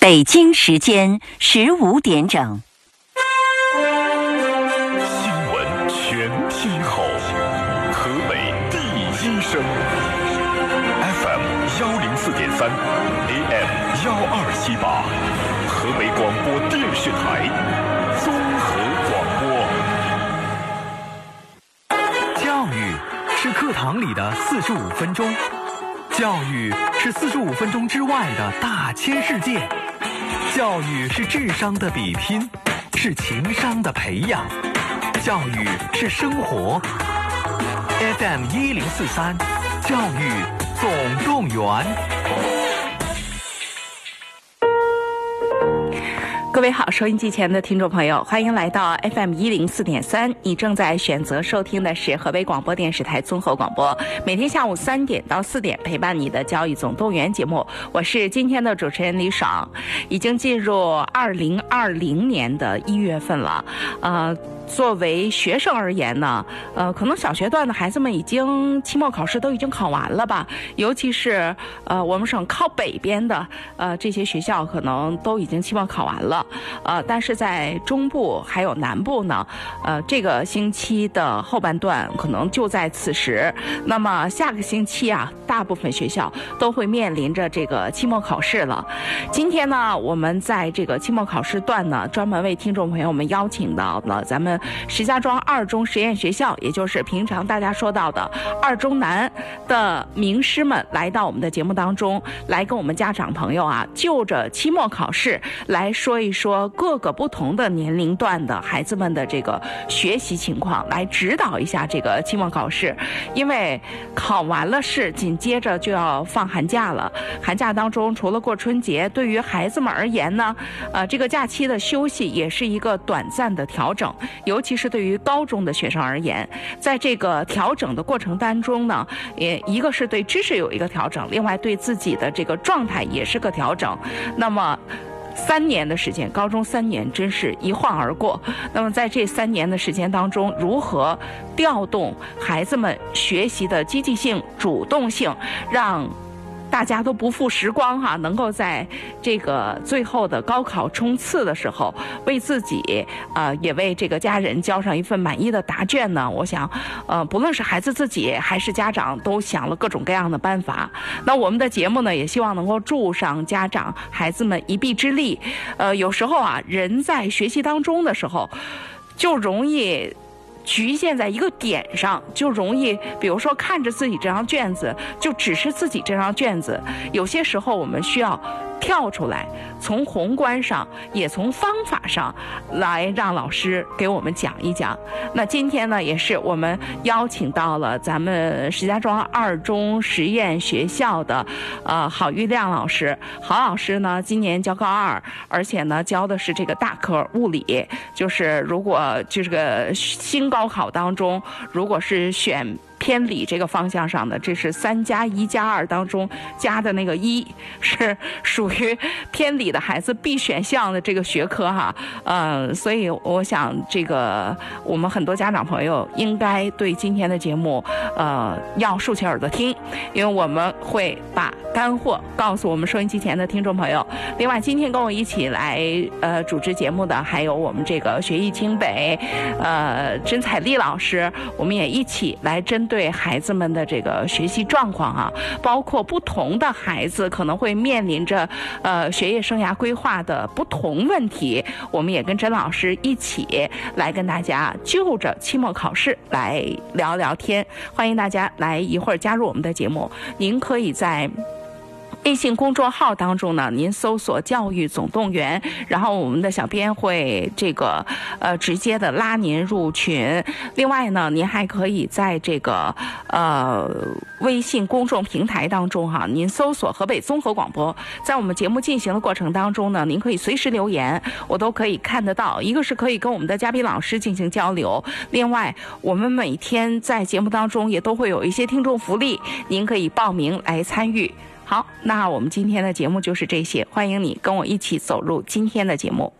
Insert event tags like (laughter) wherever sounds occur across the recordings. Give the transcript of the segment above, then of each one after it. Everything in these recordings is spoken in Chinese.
北京时间十五点整。新闻全天候，河北第一声，FM 幺零四点三，AM 幺二七八，河北广播电视台综合广播。教育是课堂里的四十五分钟，教育是四十五分钟之外的大千世界。教育是智商的比拼，是情商的培养，教育是生活。FM 一零四三，教育总动员。各位好，收音机前的听众朋友，欢迎来到 FM 一零四点三。你正在选择收听的是河北广播电视台综合广播，每天下午三点到四点陪伴你的交易总动员节目。我是今天的主持人李爽。已经进入二零二零年的一月份了，呃。作为学生而言呢，呃，可能小学段的孩子们已经期末考试都已经考完了吧？尤其是呃，我们省靠北边的呃这些学校，可能都已经期末考完了。呃，但是在中部还有南部呢，呃，这个星期的后半段可能就在此时。那么下个星期啊，大部分学校都会面临着这个期末考试了。今天呢，我们在这个期末考试段呢，专门为听众朋友们邀请到了咱们。石家庄二中实验学校，也就是平常大家说到的二中南的名师们，来到我们的节目当中，来跟我们家长朋友啊，就着期末考试来说一说各个不同的年龄段的孩子们的这个学习情况，来指导一下这个期末考试。因为考完了试，紧接着就要放寒假了。寒假当中，除了过春节，对于孩子们而言呢，呃，这个假期的休息也是一个短暂的调整。尤其是对于高中的学生而言，在这个调整的过程当中呢，也一个是对知识有一个调整，另外对自己的这个状态也是个调整。那么，三年的时间，高中三年真是一晃而过。那么在这三年的时间当中，如何调动孩子们学习的积极性、主动性，让？大家都不负时光哈，能够在这个最后的高考冲刺的时候，为自己呃，也为这个家人交上一份满意的答卷呢。我想，呃，不论是孩子自己还是家长，都想了各种各样的办法。那我们的节目呢，也希望能够助上家长、孩子们一臂之力。呃，有时候啊，人在学习当中的时候，就容易。局限在一个点上，就容易，比如说看着自己这张卷子，就只是自己这张卷子。有些时候，我们需要。跳出来，从宏观上，也从方法上来让老师给我们讲一讲。那今天呢，也是我们邀请到了咱们石家庄二中实验学校的呃郝玉亮老师。郝老师呢，今年教高二，而且呢教的是这个大科物理。就是如果就是个新高高考当中，如果是选。偏理这个方向上的，这是三加一加二当中加的那个一，是属于偏理的孩子必选项的这个学科哈。呃，所以我想这个我们很多家长朋友应该对今天的节目呃要竖起耳朵听，因为我们会把干货告诉我们收音机前的听众朋友。另外，今天跟我一起来呃主持节目的还有我们这个学艺清北呃甄彩丽老师，我们也一起来针。对孩子们的这个学习状况啊，包括不同的孩子可能会面临着呃学业生涯规划的不同问题，我们也跟甄老师一起来跟大家就着期末考试来聊聊天。欢迎大家来一会儿加入我们的节目，您可以在。微信公众号当中呢，您搜索“教育总动员”，然后我们的小编会这个呃直接的拉您入群。另外呢，您还可以在这个呃微信公众平台当中哈，您搜索“河北综合广播”。在我们节目进行的过程当中呢，您可以随时留言，我都可以看得到。一个是可以跟我们的嘉宾老师进行交流，另外我们每天在节目当中也都会有一些听众福利，您可以报名来参与。好，那我们今天的节目就是这些，欢迎你跟我一起走入今天的节目。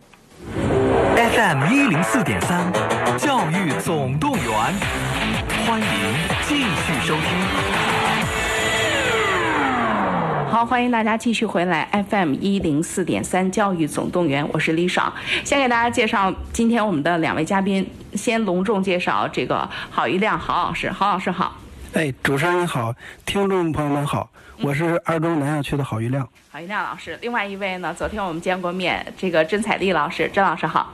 FM 一零四点三，教育总动员，欢迎继续收听。好，欢迎大家继续回来 FM 一零四点三教育总动员，我是李爽。先给大家介绍今天我们的两位嘉宾，先隆重介绍这个郝一亮郝老师，郝老师好。哎，主持人好，听众朋友们好，我是二中南校区的郝玉亮。郝玉亮老师，另外一位呢，昨天我们见过面，这个甄彩丽老师，甄老师好。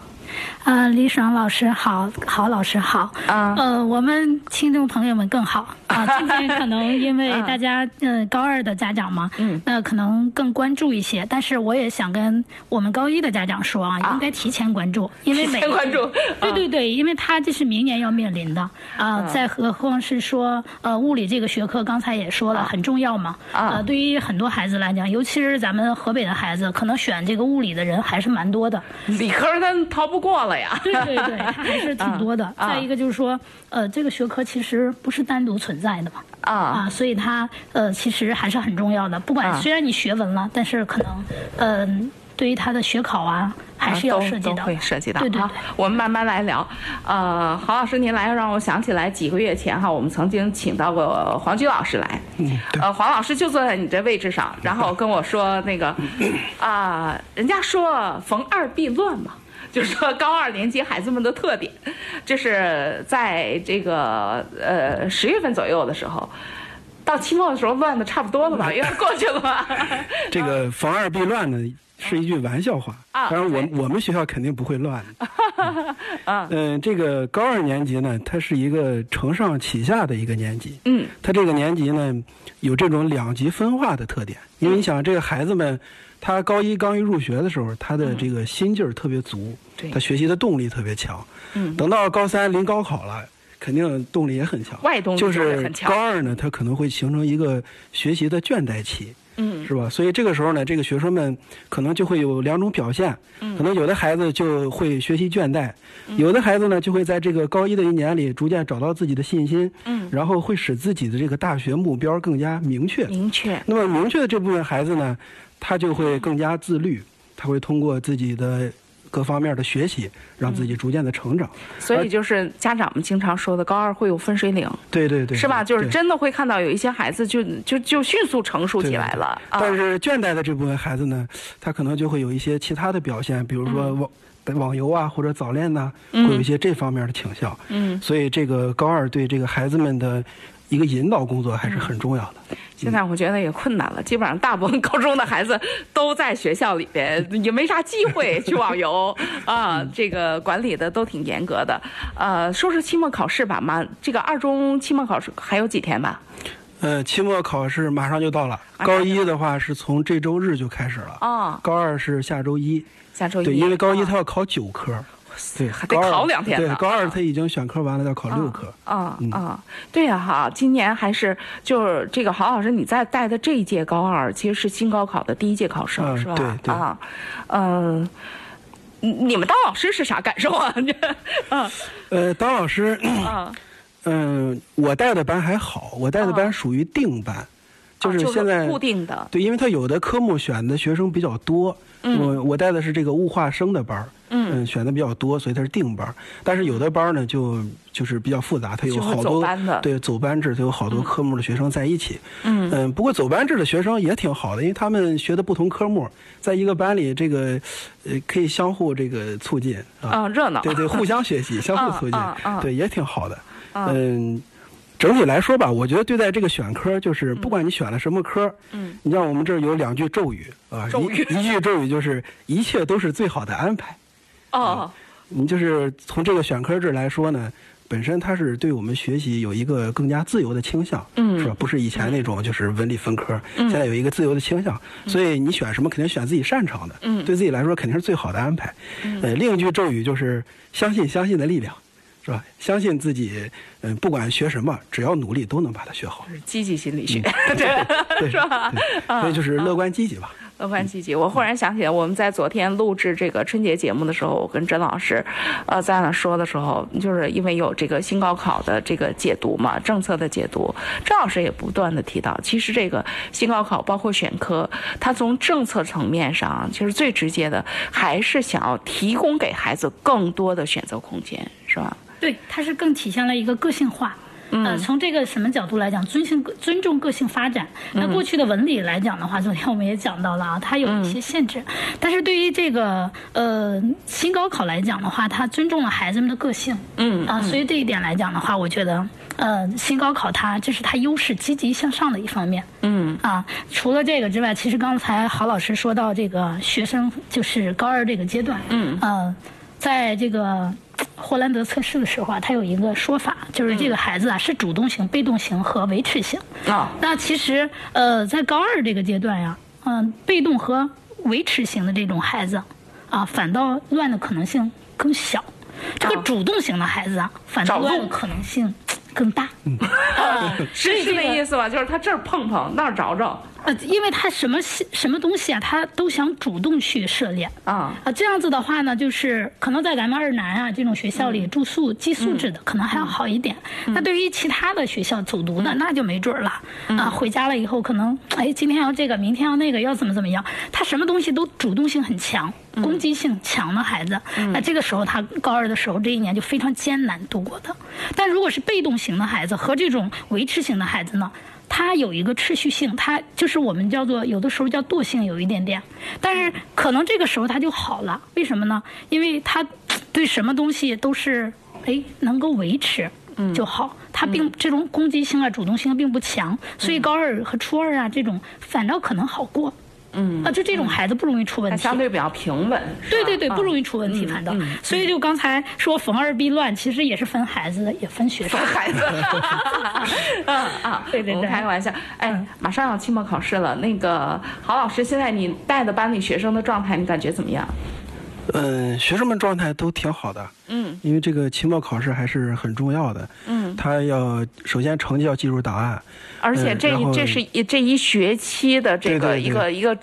呃，李爽老师好，郝老师好。啊呃，我们听众朋友们更好啊。今天可能因为大家呃高二的家长嘛，嗯，那可能更关注一些。但是我也想跟我们高一的家长说啊，啊应该提前关注，因为提每前关注对对对，因为他这是明年要面临的啊。嗯再何况是说呃物理这个学科，刚才也说了很重要嘛。啊呃，对于很多孩子来讲，尤其是咱们河北的孩子，可能选这个物理的人还是蛮多的。理科他逃不过了呀。对对对，(laughs) 它还是挺多的。啊再一个就是说，呃，这个学科其实不是单独存在的嘛，啊啊，所以它呃其实还是很重要的。不啊管虽然你学文了，但是可能嗯、对于他的学考啊，还是要涉及到。都会涉及到啊对对对。我们慢慢来聊。呃，郝老师您来让我想起来几个月前哈，我们曾经请到过黄菊老师来。嗯，呃，黄老师就坐在你这位置上，然后跟我说那个 (laughs) 啊、人家说逢二必乱嘛。就是说，高二年级孩子们的特点，就是在这个呃十月份左右的时候，到期末的时候乱的差不多了吧，因为过去了吧。(laughs) 这个防二必乱呢是一句玩笑话，啊当然对我我们学校肯定不会乱的。啊 (laughs) 嗯，这个高二年级呢，它是一个承上启下的一个年级。嗯它这个年级呢，有这种两极分化的特点。因为你想，这个孩子们，他高一刚一入学的时候，他的这个心劲儿特别足，对他学习的动力特别强。嗯等到高三临高考了，肯定动力也很强。外动力就就是高二呢，他可能会形成一个学习的倦怠期。嗯是吧？所以这个时候呢，这个学生们可能就会有两种表现，嗯可能有的孩子就会学习倦怠，有的孩子呢就会在这个高一的一年里逐渐找到自己的信心，嗯，然后会使自己的这个大学目标更加明确。明确。那么明确的这部分孩子呢，他就会更加自律，他会通过自己的各方面的学习，让自己逐渐的成长。所以就是家长们经常说的，高二会有分水岭，对对对，是吧？就是真的会看到有一些孩子就就就迅速成熟起来了啊。但是倦怠的这部分孩子呢，他可能就会有一些其他的表现，比如说网、网游啊，或者早恋呐、嗯会有一些这方面的倾向。嗯，所以这个高二对这个孩子们的一个引导工作还是很重要的。现在我觉得也困难了，基本上大部分高中的孩子都在学校里边，(laughs) 也没啥机会 (laughs) 去网游啊。这个管理的都挺严格的。呃，说说期末考试吧，马这个二中期末考试还有几天吧？呃，期末考试马上就到了，高一的话是从这周日就开始了，哦，高二是下周一。下周一。对，因为高一啊他要考九科，(laughs) 对，还得考两天呢。对，高二他已经选科完了，要考六科。啊嗯。啊，对呀、哈，今年还是就是这个郝老师你在带的这一届高二，其实是新高考的第一届考生，嗯是吧？对对。啊，嗯、你你们当老师是啥感受啊？这，(laughs) 啊呃，当老师，啊。嗯，我带的班还好，我带的班属于定班，就啊就是现在固定的，对，因为他有的科目选的学生比较多，我我带的是这个物化生的班儿嗯选的比较多，所以它是定班儿。但是有的班儿呢，就就是比较复杂，它有好多班的对走班制，它有好多科目的学生在一起。嗯嗯，不过走班制的学生也挺好的，因为他们学的不同科目，在一个班里，这个呃可以相互这个促进啊。啊，热闹，对对，互相学习，(laughs) 相互促进对，也挺好的。嗯嗯，整体来说吧，我觉得对待这个选科，就是不管你选了什么科，嗯，你像我们这儿有两句咒语啊，咒语一一句咒语就是一切都是最好的安排。哦，你就是从这个选科制来说呢，本身它是对我们学习有一个更加自由的倾向，嗯是吧？不是以前那种就是文理分科，嗯现在有一个自由的倾向，所以你选什么肯定选自己擅长的，嗯对自己来说肯定是最好的安排。呃，另一句咒语就是相信相信的力量，是吧？相信自己，嗯、不管学什么，只要努力都能把它学好，是积极心理学，(laughs) 对，是吧？对所以就是乐观积极吧。乐观积极。我忽然想起来，我们在昨天录制这个春节节目的时候，我跟甄老师，呃，在那说的时候，就是因为有这个新高考的这个解读嘛，政策的解读，甄老师也不断的提到，其实这个新高考包括选科，它从政策层面上，其实最直接的还是想要提供给孩子更多的选择空间，是吧？对，它是更体现了一个个性化。呃，从这个什么角度来讲，尊性尊重个性发展。那过去的文理来讲的话，昨天我们也讲到了啊，它有一些限制。但是对于这个呃新高考来讲的话，它尊重了孩子们的个性。嗯啊，所以这一点来讲的话，我觉得呃新高考它这是它优势，积极向上的一方面。嗯啊，除了这个之外，其实刚才郝老师说到这个学生就是高二这个阶段，嗯呃，在这个 (coughs) 霍兰德测试的时候啊，他有一个说法，就是这个孩子啊是主动型、被动型和维持型。啊那其实呃，在高二这个阶段呀，嗯、被动和维持型的这种孩子啊，反倒乱的可能性更小。这个啊主动型的孩子啊，反倒乱的可能性更大。啊，(laughs) 是是这个那意思吧？就是他这儿碰碰，那儿找找呃，因为他什么西什么东西啊，他都想主动去涉猎。啊。啊，这样子的话呢，就是可能在咱们二南啊这种学校里住宿寄宿制的，可能还要好一点。那对于其他的学校走读的，那就没准儿了。啊，回家了以后，可能哎，今天要这个，明天要那个，要怎么怎么样？他什么东西都主动性很强，攻击性强的孩子，那这个时候他高二的时候这一年就非常艰难度过的。但如果是被动型的孩子和这种维持型的孩子呢？它有一个持续性，它就是我们叫做有的时候叫惰性有一点点，但是可能这个时候它就好了，为什么呢？因为他对什么东西都是哎能够维持。就好，它并这种攻击性啊、主动性并不强，所以高二和初二啊这种反倒可能好过。嗯啊，就这种孩子不容易出问题。相对比较平稳。对对对，不容易易出问题，反倒。嗯所以就刚才说逢二必乱，其实也是分孩子的，也分学生。孩子。啊 (laughs) 啊，对对对开个玩笑。哎嗯，马上要期末考试了，那个郝老师，现在你带的班里学生的状态，你感觉怎么样？嗯，学生们状态都挺好的，嗯因为这个期末考试还是很重要的。嗯，他要首先成绩要记入档案，而且这嗯这是一这一学期的这个一个一个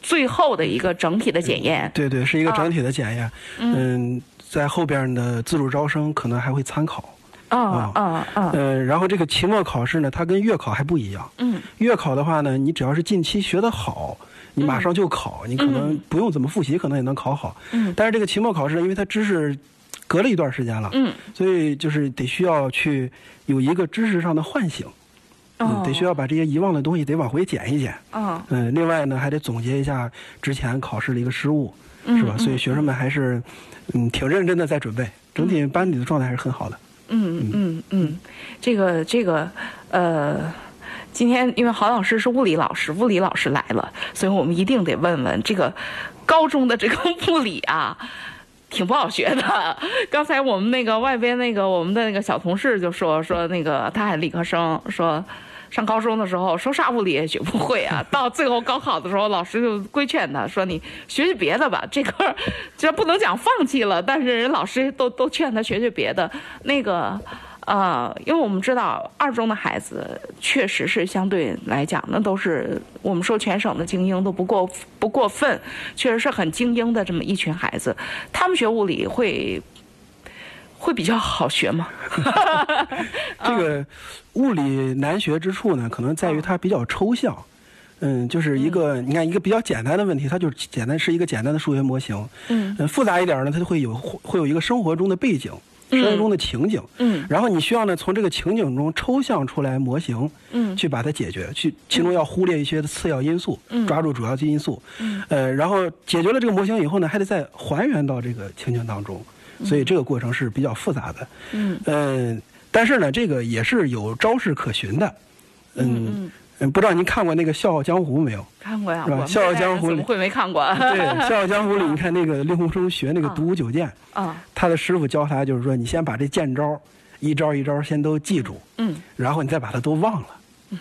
最后的一个整体的检验。对对，是一个啊整体的检验。嗯，在后边的自主招生可能还会参考。啊啊啊！嗯，然后这个期末考试呢，它跟月考还不一样。嗯月考的话呢，你只要是近期学得好，你马上就考，你可能不用怎么复习，可能也能考好。嗯但是这个期末考试，因为它知识隔了一段时间了，嗯所以就是得需要去有一个知识上的唤醒。哦嗯，得需要把这些遗忘的东西得往回捡一捡。嗯嗯，另外呢，还得总结一下之前考试的一个失误，嗯是吧？所以学生们还是嗯挺认真的在准备，整体班里的状态还是很好的。嗯嗯嗯嗯，这个这个呃。今天因为郝老师是物理老师，物理老师来了，所以我们一定得问问这个高中的这个物理啊，(laughs) 挺不好学的。刚才我们那个外边那个我们的那个小同事就说说那个他还理科生说。上高中的时候，说啥物理也学不会啊。(laughs) 到最后高考的时候，老师就规劝他说：“你学学别的吧，这个这不能讲放弃了，但是人老师都都劝他学学别的。那个，呃，因为我们知道二中的孩子确实是相对来讲，那都是我们说全省的精英都不过不过分，确实是很精英的这么一群孩子。他们学物理会会比较好学吗？(laughs) 这个物理难学之处呢，可能在于它比较抽象。嗯，就是一个，你看一个比较简单的问题，它就简单是一个简单的数学模型。嗯呃复杂一点呢，它就会有会有一个生活中的背景，生活中的情景。嗯然后你需要呢从这个情景中抽象出来模型，嗯去把它解决，去其中要忽略一些次要因素，嗯抓住主要的因素。嗯呃，然后解决了这个模型以后呢，还得再还原到这个情景当中，所以这个过程是比较复杂的。嗯嗯，但是呢，这个也是有招式可循的。嗯嗯，不知道您看过那个《笑傲江湖》没有？看过呀，是吧笑傲江湖里怎么会没看过？(laughs) 对，《笑傲江湖》里，(laughs) 你看那个令狐冲学那个独孤九剑，啊，他的师傅教他就是说，你先把这剑招一招一招先都记住，嗯然后你再把它都忘了。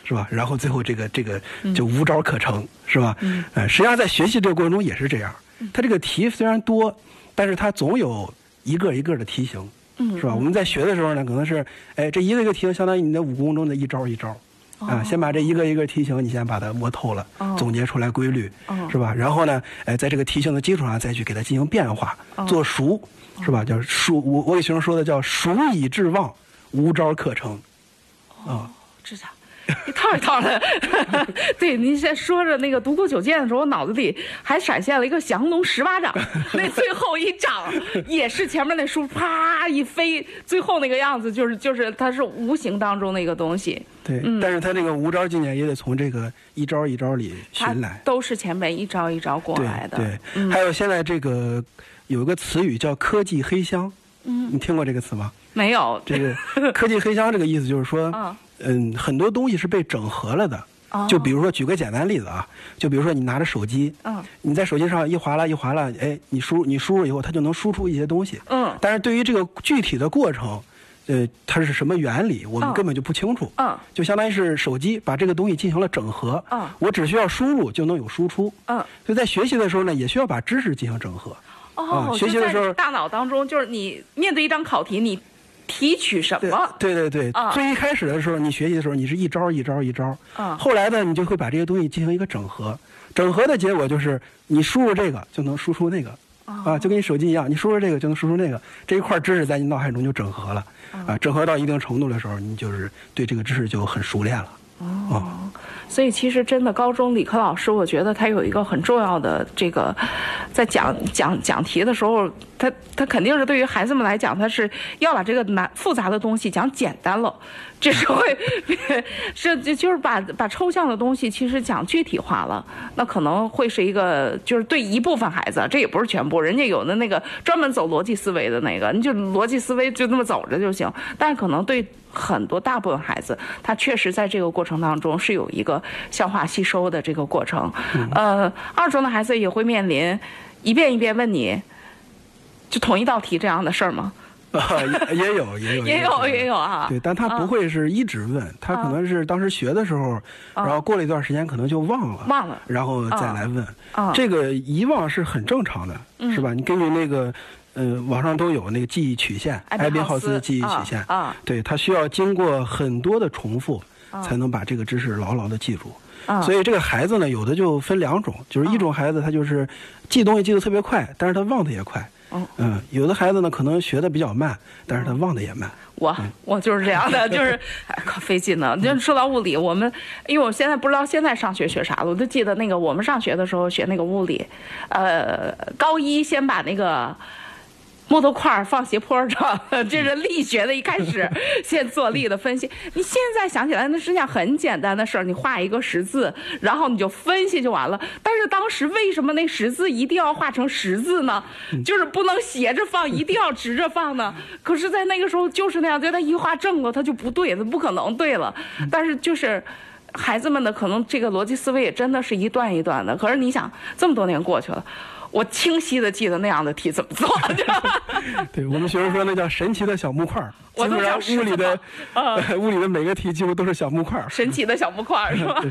是吧？然后最后这个这个就无招可成，是吧？嗯呃，实际上在学习这个过程中也是这样。他这个题虽然多，但是他总有一个一个的题型，嗯是吧？我们在学的时候呢，可能是，哎，这一个一个题型相当于你的武功中的一招一招。啊，先把这一个一个题型，你先把它摸透了，哦总结出来规律，哦是吧？然后呢，哎，在这个题型的基础上再去给它进行变化，哦做熟，是吧？叫熟，我我给学生说的叫熟以致忘，无招可成。啊。(laughs) 一套一套的。对，您在说着那个独孤九剑的时候，我脑子里还闪现了一个降龙十八掌，那最后一掌也是前面那书啪一飞，最后那个样子就是就是它是无形当中的一个东西。对，但是他那个无招境界也得从这个一招一招里寻来。都是前面一招一招过来的。对，还有现在这个有一个词语叫科技黑箱，嗯，你听过这个词吗？没有这个 (laughs) 科技黑箱这个意思就是说嗯，嗯，很多东西是被整合了的。哦。就比如说，举个简单例子啊，就比如说你拿着手机，嗯，你在手机上一划拉一划拉，哎，你输你输入以后，它就能输出一些东西，嗯。但是对于这个具体的过程，呃，它是什么原理，我们嗯根本就不清楚，嗯，就相当于是手机把这个东西进行了整合，嗯。我只需要输入就能有输出，嗯。所以在学习的时候呢，也需要把知识进行整合，哦，啊学习的时候大脑当中，就是你面对一张考题，你提取什么？对对对，啊。最一开始的时候，你学习的时候，你是一招一招一招，啊。后来呢，你就会把这些东西进行一个整合，整合的结果就是你输入这个就能输出那个，哦啊，就跟你手机一样，你输入这个就能输出那个，这一块知识在你脑海中就整合了，哦啊，整合到一定程度的时候，你就是对这个知识就很熟练了，哦，所以其实真的，高中理科老师，我觉得他有一个很重要的这个，在讲讲讲题的时候，他他肯定是对于孩子们来讲，他是要把这个难复杂的东西讲简单了，(laughs) 这是会 (laughs) 是就就是把把抽象的东西其实讲具体化了，那可能会是一个就是对一部分孩子，这也不是全部，人家有的那个专门走逻辑思维的那个，你就逻辑思维就那么走着就行，但是可能对。很多大部分孩子，他确实在这个过程当中是有一个消化吸收的这个过程。呃，二中的孩子也会面临一遍一遍问你，就同一道题这样的事儿吗？(laughs) 啊，也也有 (laughs) 也有也有也有啊。对，但他不会是一直问，他可能是当时学的时候，然后过了一段时间可能就忘了，忘了然后再来问。啊这个遗忘是很正常的，是吧？你根据那个，呃，网上都有那个记忆曲线，艾宾浩浩斯斯记忆曲线啊啊对，它需要经过很多的重复，才能把这个知识牢牢的记住。啊所以这个孩子呢，有的就分两种，就是一种孩子他就是记东西记得特别快，但是他忘得也快。嗯，有的孩子呢可能学的比较慢，但是他忘的也慢。我我就是这样的，就是 (laughs) 哎可费劲呢。就说到物理，我们因为我现在不知道现在上学学啥了，我就记得那个我们上学的时候学那个物理，呃，高一先把那个。木头块儿放斜坡上，(laughs) 这是力学的一开始，(laughs) 先做力的分析。你现在想起来，那是件很简单的事儿，你画一个十字，然后你就分析就完了。但是当时为什么那十字一定要画成十字呢？就是不能斜着放，一定要直着放呢？(laughs) 可是，在那个时候就是那样，就他一画正了，他就不对，他不可能对了。但是就是。孩子们的可能这个逻辑思维也真的是一段一段的，可是你想这么多年过去了，我清晰的记得那样的题怎么做，(laughs) 对我们学生说那叫神奇的小木块儿，(laughs) 我都基本上想物理的是物理的每个题几乎都是小木块儿。(laughs) 神奇的小木块儿是吧？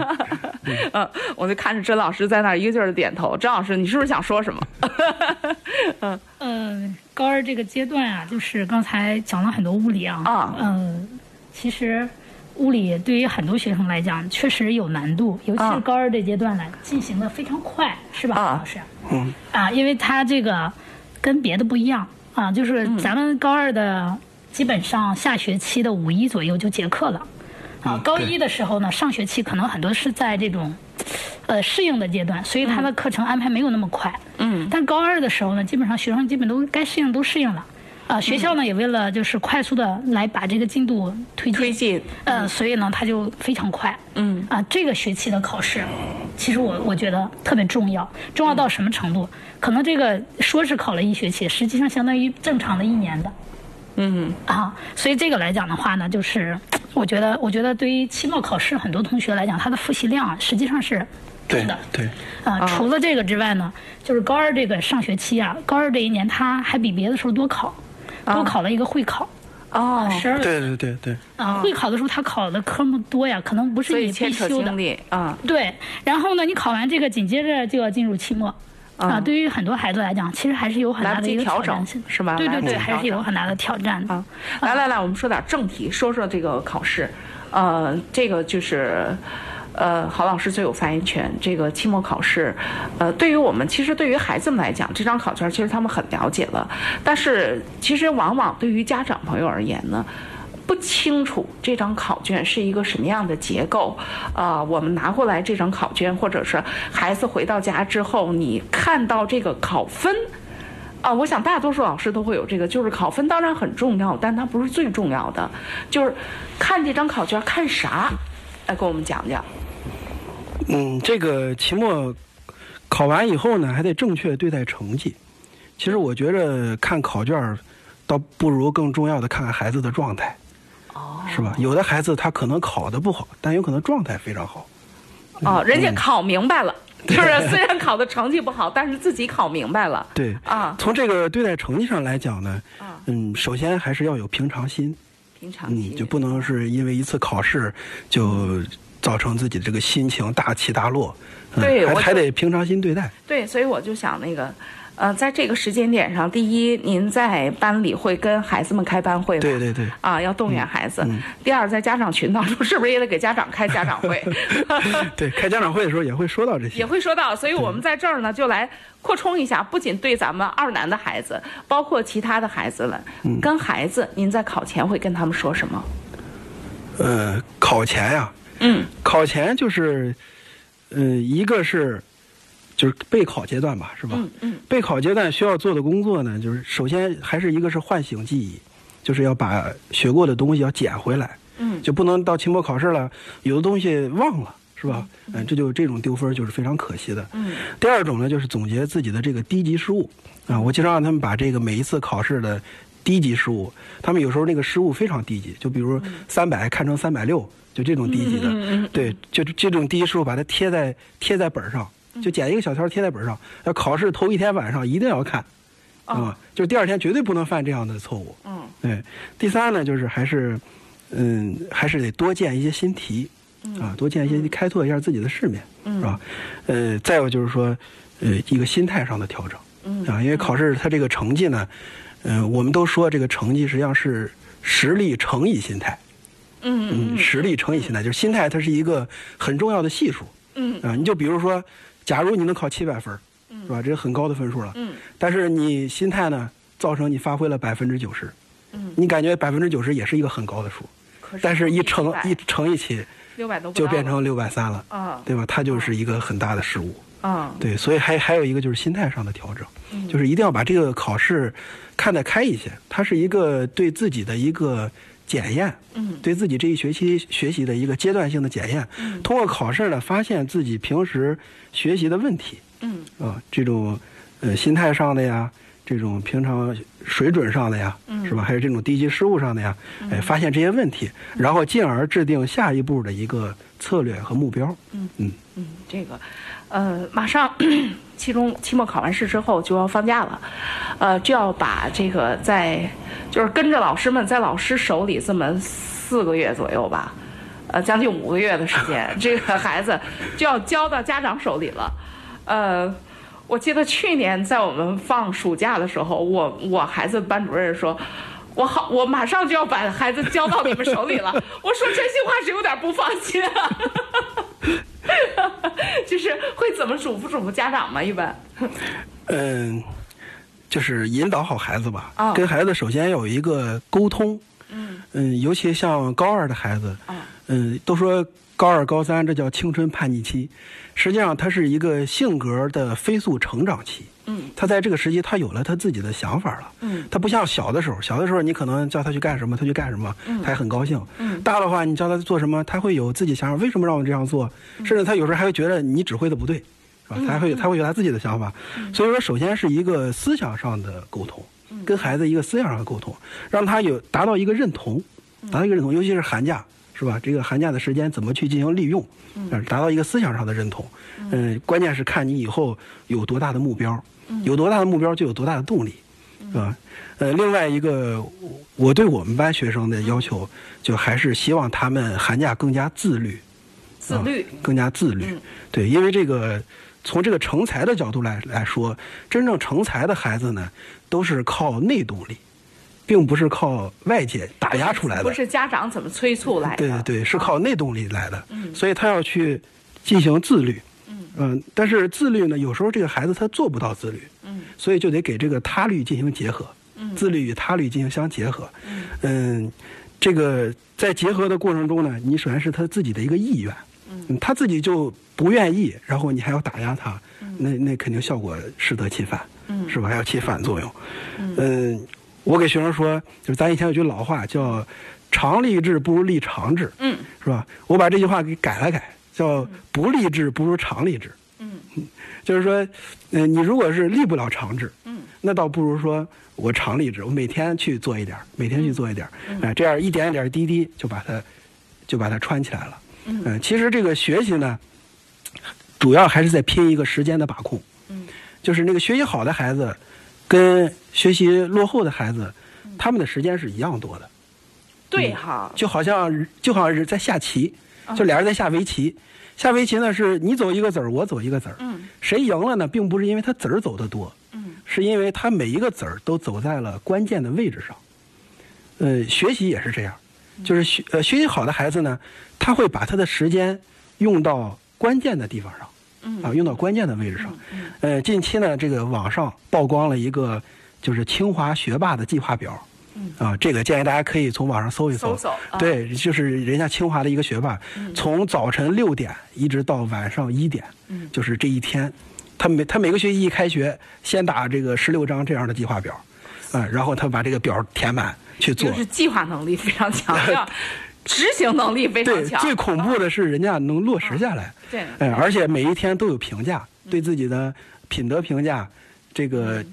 嗯，我就看着甄老师在那儿一个劲儿的点头。甄老师，你是不是想说什么？嗯嗯，高二这个阶段啊，就是刚才讲了很多物理啊。啊嗯，其实物理对于很多学生来讲确实有难度，尤其啊是高二这阶段呢，进行的非常快，是吧，啊老师？嗯。啊，因为它这个跟别的不一样啊，就是嗯咱们高二的基本上下学期的五一左右就结课了。啊高一的时候呢，上学期可能很多是在这种，呃，适应的阶段，所以他的课程安排没有那么快。嗯但高二的时候呢，基本上学生基本都该适应都适应了，啊、学校呢也为了就是快速的来把这个进度推进，推进呃，所以呢它就非常快。嗯啊，这个学期的考试，其实我我觉得特别重要，重要到什么程度？可能这个说是考了一学期，实际上相当于正常的一年的。嗯啊，所以这个来讲的话呢，就是我觉得，我觉得对于期末考试很多同学来讲，他的复习量啊实际上是对的。对，啊，除了这个之外呢，就是高二这个上学期啊，高二这一年他还比别的时候多考，多考了一个会考。哦，十二对对对对，啊，会考的时候他考的科目多呀，可能不是你必修的。啊，对，然后呢，你考完这个，紧接着就要进入期末。啊，对于很多孩子来讲，其实还是有很大的一个调整挑战性，是吗对对对，还是有很大的挑战。的。啊，来来来，我们说点正题，说说这个考试。呃，这个就是，呃，郝老师最有发言权。这个期末考试，呃，对于我们其实对于孩子们来讲，这张考卷其实他们很了解了，但是其实往往对于家长朋友而言呢。不清楚这张考卷是一个什么样的结构，啊，我们拿过来这张考卷，或者是孩子回到家之后，你看到这个考分。啊，我想大多数老师都会有这个，就是考分当然很重要，但它不是最重要的，就是看这张考卷看啥，来给我们讲讲。嗯，这个期末考完以后呢，还得正确对待成绩。其实我觉着看考卷，倒不如更重要的看看孩子的状态，哦，是吧？有的孩子他可能考的不好，但有可能状态非常好。哦，人家考明白了。就是 (laughs) 虽然考的成绩不好，但是自己考明白了。(laughs) 对啊，从这个对待成绩上来讲呢，嗯，首先还是要有平常心。平常心，嗯，就不能是因为一次考试就造成自己这个心情大起大落。对，还还得平常心对待。对，所以我就想那个。呃，在这个时间点上，第一，您在班里会跟孩子们开班会吗？对对对。啊，要动员孩子。第二，在家长群当中，是不是也得给家长开家长会？(laughs) 对，开家长会的时候也会说到这些。也会说到，所以我们在这儿呢，就来扩充一下，不仅对咱们二南的孩子，包括其他的孩子们，跟孩子，您在考前会跟他们说什么？呃，考前呀，嗯，考前就是，嗯，一个是。就是备考阶段吧，是吧？嗯嗯。备考阶段需要做的工作呢，就是首先还是一个是唤醒记忆，就是要把学过的东西要捡回来。嗯。就不能到期末考试了，有的东西忘了，是吧？嗯。这就这种丢分就是非常可惜的。嗯。第二种呢，就是总结自己的这个低级失误啊，我经常让他们把这个每一次考试的低级失误，他们有时候那个失误非常低级，就比如三百看成三百六，就这种低级的。对，就这种低级失误，把它贴在贴在本上。就剪一个小条贴在本上，要考试头一天晚上一定要看，啊，就是第二天绝对不能犯这样的错误。嗯，对。第三呢，就是还是，嗯，还是得多见一些新题，啊，多见一些，开拓一下自己的世面，是吧？呃，再有就是说，呃，一个心态上的调整，啊，因为考试它这个成绩呢，嗯，我们都说这个成绩实际上是实力乘以心态，嗯嗯，实力乘以心态，就是心态它是一个很重要的系数，嗯啊，你就比如说。假如你能考七百分，是吧？这是很高的分数了。嗯。但是你心态呢，造成你发挥了百分之九十。嗯。你感觉百分之九十也是一个很高的数，但是一乘一乘一起，六百多就变成六百三了。啊。对吧？它就是一个很大的失误。啊。对，所以还还有一个就是心态上的调整，就是一定要把这个考试看得开一些。它是一个对自己的一个检验。嗯。对自己这一学期学习的一个阶段性的检验。嗯。通过考试呢，发现自己平时。学习的问题，嗯啊，这种呃心态上的呀，这种平常水准上的呀，嗯，是吧？还有这种低级失误上的呀，哎，发现这些问题，然后进而制定下一步的一个策略和目标。嗯嗯嗯，这个，呃，马上期中期末考完试之后就要放假了，呃，就要把这个在就是跟着老师们在老师手里这么四个月左右吧。呃，将近五个月的时间，(laughs) 这个孩子就要交到家长手里了。呃，我记得去年在我们放暑假的时候，我我孩子班主任说，我好，我马上就要把孩子交到你们手里了。(laughs) 我说真心话是有点不放心啊，(laughs) 就是会怎么嘱咐嘱咐家长吗？一般？(laughs) 嗯，就是引导好孩子吧。啊，跟孩子首先要有一个沟通。嗯嗯，尤其像高二的孩子。啊。嗯，都说高二、高三这叫青春叛逆期，实际上它是一个性格的飞速成长期。嗯，他在这个时期，他有了他自己的想法了。嗯，他不像小的时候，小的时候你可能叫他去干什么，他去干什么，他还很高兴。嗯，大的话，你叫他做什么，他会有自己想法。为什么让我这样做？甚至他有时候还会觉得你指挥的不对，是吧？他还会他会有他自己的想法。所以说，首先是一个思想上的沟通，跟孩子一个思想上的沟通，让他有达到一个认同，达到一个认同，尤其是寒假。是吧？这个寒假的时间怎么去进行利用？嗯，达到一个思想上的认同。嗯，关键是看你以后有多大的目标，有多大的目标就有多大的动力，是吧？呃，另外一个，我对我们班学生的要求，就还是希望他们寒假更加自律，自律，更加自律。对，因为这个从这个成才的角度来来说，真正成才的孩子呢，都是靠内动力。并不是靠外界打压出来的，不是家长怎么催促来的，对对对，是靠内动力来的。嗯，所以他要去进行自律。嗯嗯，但是自律呢，有时候这个孩子他做不到自律。嗯，所以就得给这个他律进行结合。嗯，自律与他律进行相结合。嗯，嗯，这个在结合的过程中呢，你首先是他自己的一个意愿，嗯，他自己就不愿意，然后你还要打压他，那那肯定效果适得其反，嗯，是吧？还要起反作用，嗯，我给学生说，就是咱以前有句老话叫“常立志不如立长志”，嗯，是吧？我把这句话给改了改，叫“不立志不如常立志”，嗯，就是说，嗯、你如果是立不了长志，嗯，那倒不如说我常立志，我每天去做一点儿，每天去做一点儿，哎、这样一点一点滴滴就把它就把它穿起来了。嗯、其实这个学习呢，主要还是在拼一个时间的把控。嗯，就是那个学习好的孩子，跟学习落后的孩子，他们的时间是一样多的。对哈，就好像就好像是在下棋，就俩人在下围棋。下围棋呢，是你走一个子儿，我走一个子儿。嗯，谁赢了呢？并不是因为他子儿走得多，嗯，是因为他每一个子儿都走在了关键的位置上。呃，学习也是这样，就是学呃学习好的孩子呢，他会把他的时间用到关键的地方上，嗯啊，用到关键的位置上。呃，近期呢，这个网上曝光了一个就是清华学霸的计划表。啊，这个建议大家可以从网上搜一搜。搜搜啊对，就是人家清华的一个学霸，从早晨六点一直到晚上一点，就是这一天，他每他每个学期一开学，先打这个十六张这样的计划表，啊，然后他把这个表填满去做就。是计划能力非常强，(laughs) 执行能力非常对，强。最恐怖的是人家能落实下来。对哎，而且每一天都有评价，对自己的品德评价，这个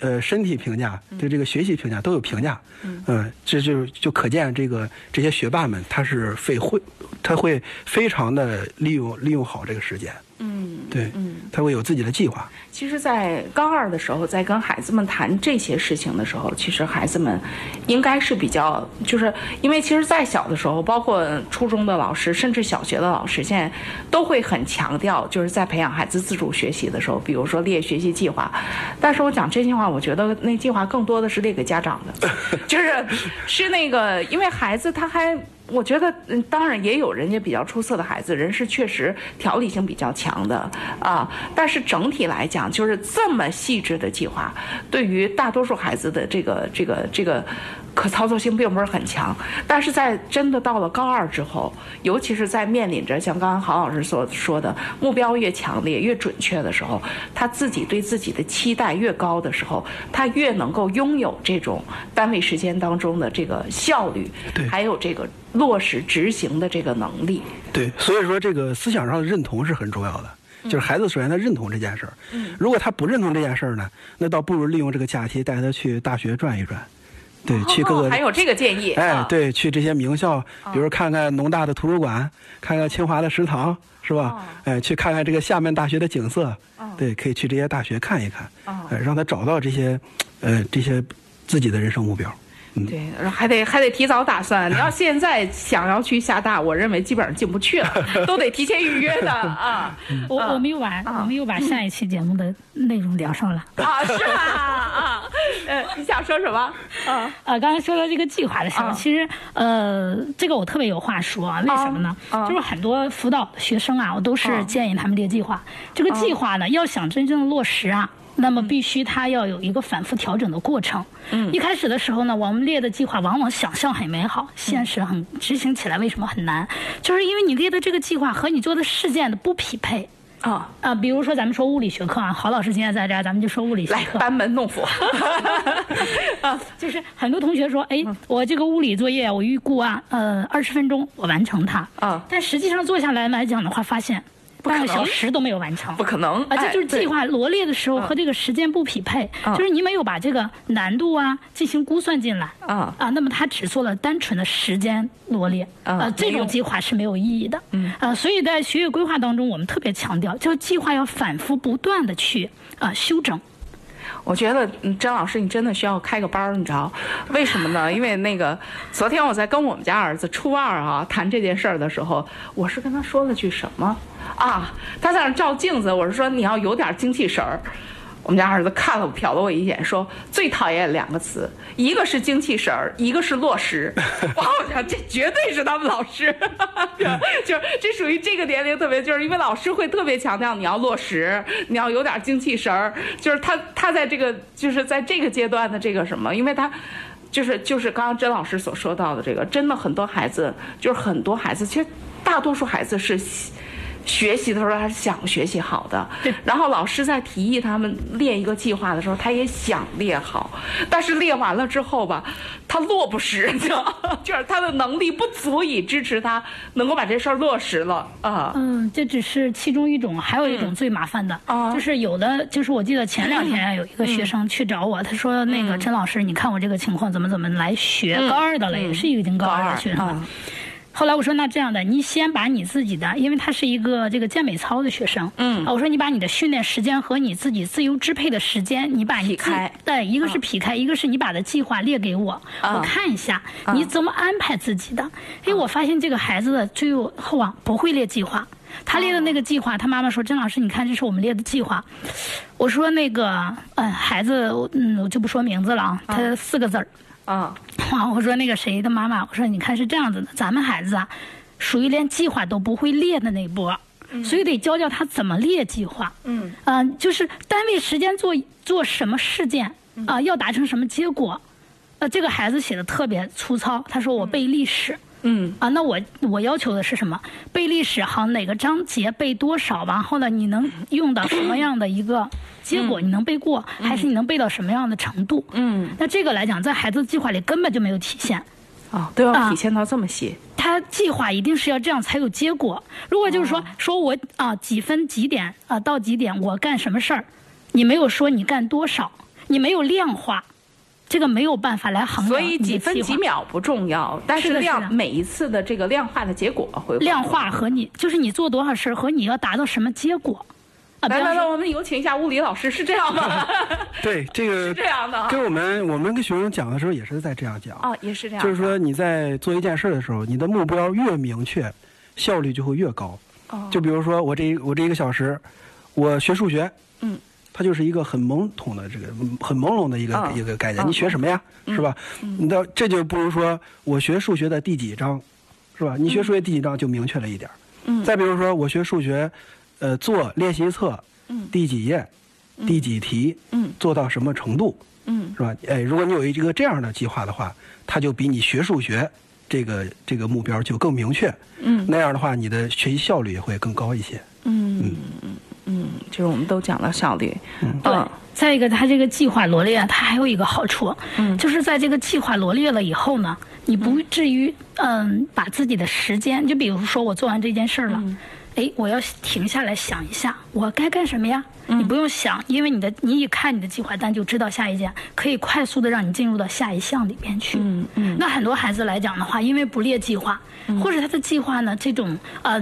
呃身体评价，对这个学习评价都有评价。嗯，这就就可见这个这些学霸们他是会会，他会非常的利用利用好这个时间。嗯，对，嗯他会有自己的计划。其实，在高二的时候，在跟孩子们谈这些事情的时候，其实孩子们应该是比较，就是因为其实，在小的时候，包括初中的老师，甚至小学的老师，现在都会很强调，就是在培养孩子自主学习的时候，比如说列学习计划。但是我讲真心话，我觉得那计划更多的是列给家长的，(laughs) 就是是那个，因为孩子他还。我觉得，嗯，当然也有人家比较出色的孩子，人是确实条理性比较强的啊。但是整体来讲，就是这么细致的计划，对于大多数孩子的这个这个这个可操作性并不是很强。但是在真的到了高二之后，尤其是在面临着像刚刚郝老师所说的目标越强烈、越准确的时候，他自己对自己的期待越高的时候，他越能够拥有这种单位时间当中的这个效率，对还有这个落实执行的这个能力。对，所以说这个思想上的认同是很重要的。就是孩子首先他认同这件事儿，如果他不认同这件事儿呢，那倒不如利用这个假期带他去大学转一转，对，去各个哦还有这个建议，哎啊，，对，去这些名校，比如看看农大的图书馆，看看清华的食堂，是吧？哦哎，去看看这个厦门大学的景色，对，可以去这些大学看一看，哦哎，让他找到这些，呃，这些自己的人生目标。对，还得还得提早打算。你要 (laughs) 现在想要去厦大，我认为基本上进不去了，都得提前预约的 (laughs) 啊我我们又把我们又把上一期节目的内容聊上了。啊，是吧？啊，(laughs) 呃，你想说什么？啊，呃，刚才说到这个计划的时候，啊其实呃，这个我特别有话说啊。为什么呢？啊就是很多辅导学生啊，我都是啊建议他们列计划。这个计划呢，要想真正的落实啊。那么必须它要有一个反复调整的过程。嗯，一开始的时候呢，我们列的计划往往想象很美好，现实很执行起来为什么很难？就是因为你列的这个计划和你做的事件的不匹配。啊，啊，比如说咱们说物理学课啊，郝老师今天在这儿，咱们就说物理学课。来班门弄斧。(laughs) 啊，就是很多同学说，哎，我这个物理作业我预估啊，呃，二十分钟我完成它。啊但实际上做下来来讲的话，发现半个小时都没有完成。不可能啊，这就是计划罗列的时候和这个时间不匹配，嗯就是你没有把这个难度啊进行估算进来。嗯啊，那么他只做了单纯的时间罗列，嗯啊，这种计划是没有意义的。嗯，啊，所以在学业规划当中，我们特别强调，就是计划要反复不断的去啊修整。我觉得嗯张老师，你真的需要开个班儿，你知道为什么呢？因为那个昨天我在跟我们家儿子初二啊谈这件事儿的时候，我是跟他说了句什么啊？他在那儿照镜子，我是说你要有点精气神儿。我们家儿子看了我，瞟了我一眼，说最讨厌两个词，一个是精气神儿，一个是落实。(laughs) 哇，我想这绝对是他们老师，(laughs) 就是这属于这个年龄特别，就是因为老师会特别强调你要落实，你要有点精气神儿，就是他他在这个就是在这个阶段的这个什么，因为他。就是就是刚刚甄老师所说到的这个，真的很多孩子，就是很多孩子，其实大多数孩子是喜学习的时候他是想学习好的，然后老师在提议他们列一个计划的时候，他也想列好，但是列完了之后吧，他落不实，就 (laughs) 就是他的能力不足以支持他能够把这事儿落实了啊。嗯，这只是其中一种，还有一种最麻烦的，啊。就是有的，就是我记得前两天有一个学生去找我，他说那个陈老师，你看我这个情况怎么怎么来学，高二的了，也是已经高二的学生了。啊后来我说那这样的，你先把你自己的，因为他是一个这个健美操的学生，嗯。啊我说你把你的训练时间和你自己自由支配的时间，你把你开。对，一个是劈开，一个是你把的计划列给我，啊。我看一下你怎么安排自己的。因为我发现这个孩子的最后啊不会列计划。他列的那个计划，他妈妈说：“甄老师，你看，这是我们列的计划。”我说：“那个，嗯，孩子，嗯，我就不说名字了啊，他四个字儿，啊 (laughs) 啊，我说那个谁的妈妈，我说你看是这样子的，咱们孩子啊，属于连计划都不会列的那一波，所以得教教他怎么列计划。嗯，啊、就是单位时间做做什么事件啊、要达成什么结果。呃，这个孩子写的特别粗糙，他说我背历史。嗯啊，那我我要求的是什么？背历史好，哪个章节背多少？然后呢，你能用到什么样的一个结果？你能背过，还是你能背到什么样的程度？嗯那这个来讲，在孩子计划里根本就没有体现。啊，都要啊体现到这么细。他计划一定是要这样才有结果。如果就是说，说我啊几分几点啊到几点我干什么事儿，你没有说你干多少，你没有量化，这个没有办法来衡量所以几分几秒不重要，但是是是的。量每一次的这个量化的结果会量化和你就是你做多少事儿和你要达到什么结果。啊。来来来，我们有请一下物理老师，是这样吗？(laughs) 对这个 (laughs) 是这样的啊跟我们我们跟学生讲的时候也是在这样讲，哦，也是这样，就是说你在做一件事的时候，你的目标越明确，效率就会越高。哦。就比如说我这一我这一个小时，我学数学，嗯，它就是一个很懵懂的这个很朦胧的一个、嗯一个概念。嗯你学什么呀？是吧？你到这就不如说我学数学的第几章，是吧？你学数学第几章就明确了一点再比如说我学数学，呃，做练习册，嗯第几页，第几题，嗯做到什么程度，嗯是吧？哎，如果你有一个这样的计划的话，它就比你学数学这个这个目标就更明确。嗯那样的话，你的学习效率也会更高一些。嗯嗯嗯，就是我们都讲到效率，对嗯，再一个，它这个计划罗列啊，它还有一个好处，嗯。就是在这个计划罗列了以后呢，你不至于嗯。把自己的时间，就比如说我做完这件事儿了。嗯。哎，我要停下来想一下，我该干什么呀？嗯。你不用想，因为你的你一看你的计划单就知道下一件，可以快速的让你进入到下一项里边去。嗯嗯。那很多孩子来讲的话，因为不列计划，或者他的计划呢这种呃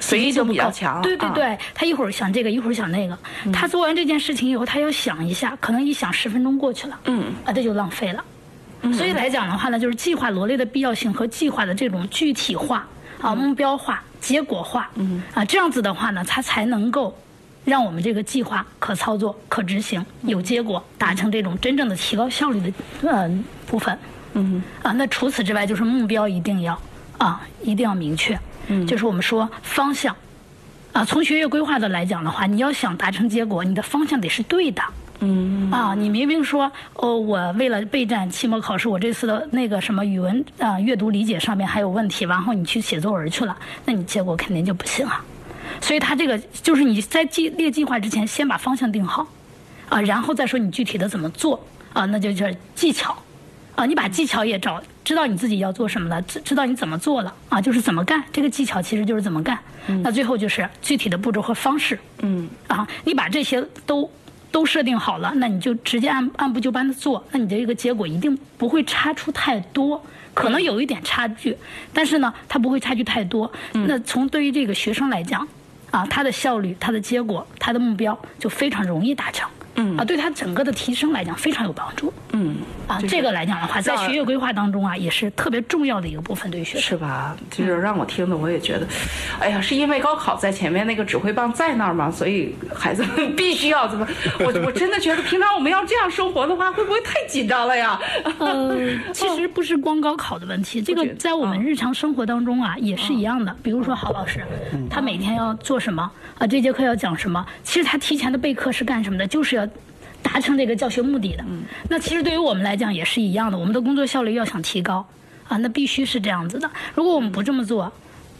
随意性比较强啊对对对，他一会儿想这个，一会儿想那个。他做完这件事情以后，他要想一下，可能一想十分钟过去了，嗯啊，这就浪费了。所以来讲的话呢，就是计划罗列的必要性和计划的这种具体化啊、目标化、结果化，嗯啊，这样子的话呢，它才能够让我们这个计划可操作、可执行、有结果，达成这种真正的提高效率的呃部分。嗯啊，那除此之外，就是目标一定要啊，一定要明确。嗯，就是我们说方向啊，从学业规划的来讲的话，你要想达成结果，你的方向得是对的。嗯啊，你明明说哦，我为了备战期末考试，我这次的那个什么语文啊、阅读理解上面还有问题，然后你去写作文去了，那你结果肯定就不行啊。所以他这个就是你在计列计划之前，先把方向定好，啊，然后再说你具体的怎么做啊，那就叫技巧，啊，你把技巧也找知道你自己要做什么了，知知道你怎么做了啊，就是怎么干，这个技巧其实就是怎么干。那最后就是具体的步骤和方式，嗯啊，你把这些都都设定好了，那你就直接按按部就班的做，那你的一个结果一定不会差出太多，可能有一点差距，但是呢，它不会差距太多。嗯那从对于这个学生来讲，啊，他的效率、他的结果、他的目标就非常容易达成。嗯啊，对他整个的提升来讲非常有帮助。嗯，啊，这个来讲的话，在学业规划当中啊，也是特别重要的一个部分，对于学生。是吧？就是让我听的，我也觉得，哎呀，是因为高考在前面那个指挥棒在那儿吗？所以孩子们必须要怎么？(laughs) 我我真的觉得，平常我们要这样生活的话，会不会太紧张了呀？呃，其实不是光高考的问题，这个在我们嗯日常生活当中啊也是一样的。比如说，郝老师，他每天要做什么啊？这节课要讲什么？其实他提前的备课是干什么的？就是要达成这个教学目的的。那其实对于我们来讲也是一样的，我们的工作效率要想提高啊，那必须是这样子的。如果我们不这么做，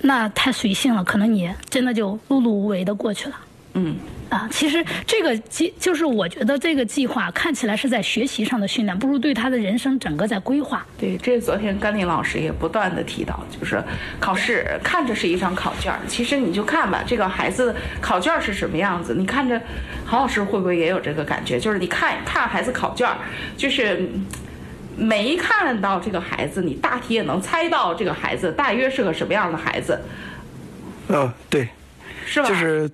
那太随性了，可能你真的就碌碌无为的过去了。嗯。啊，其实这个计就是我觉得这个计划看起来是在学习上的训练，不如对他的人生整个在规划。对，这是昨天甘霖老师也不断的提到，就是考试看着是一张考卷，其实你就看吧，这个孩子考卷是什么样子，你看着，郝老师会不会也有这个感觉？就是你看看孩子考卷，就是没看到这个孩子，你大体也能猜到这个孩子大约是个什么样的孩子。嗯，对，是吧？就是。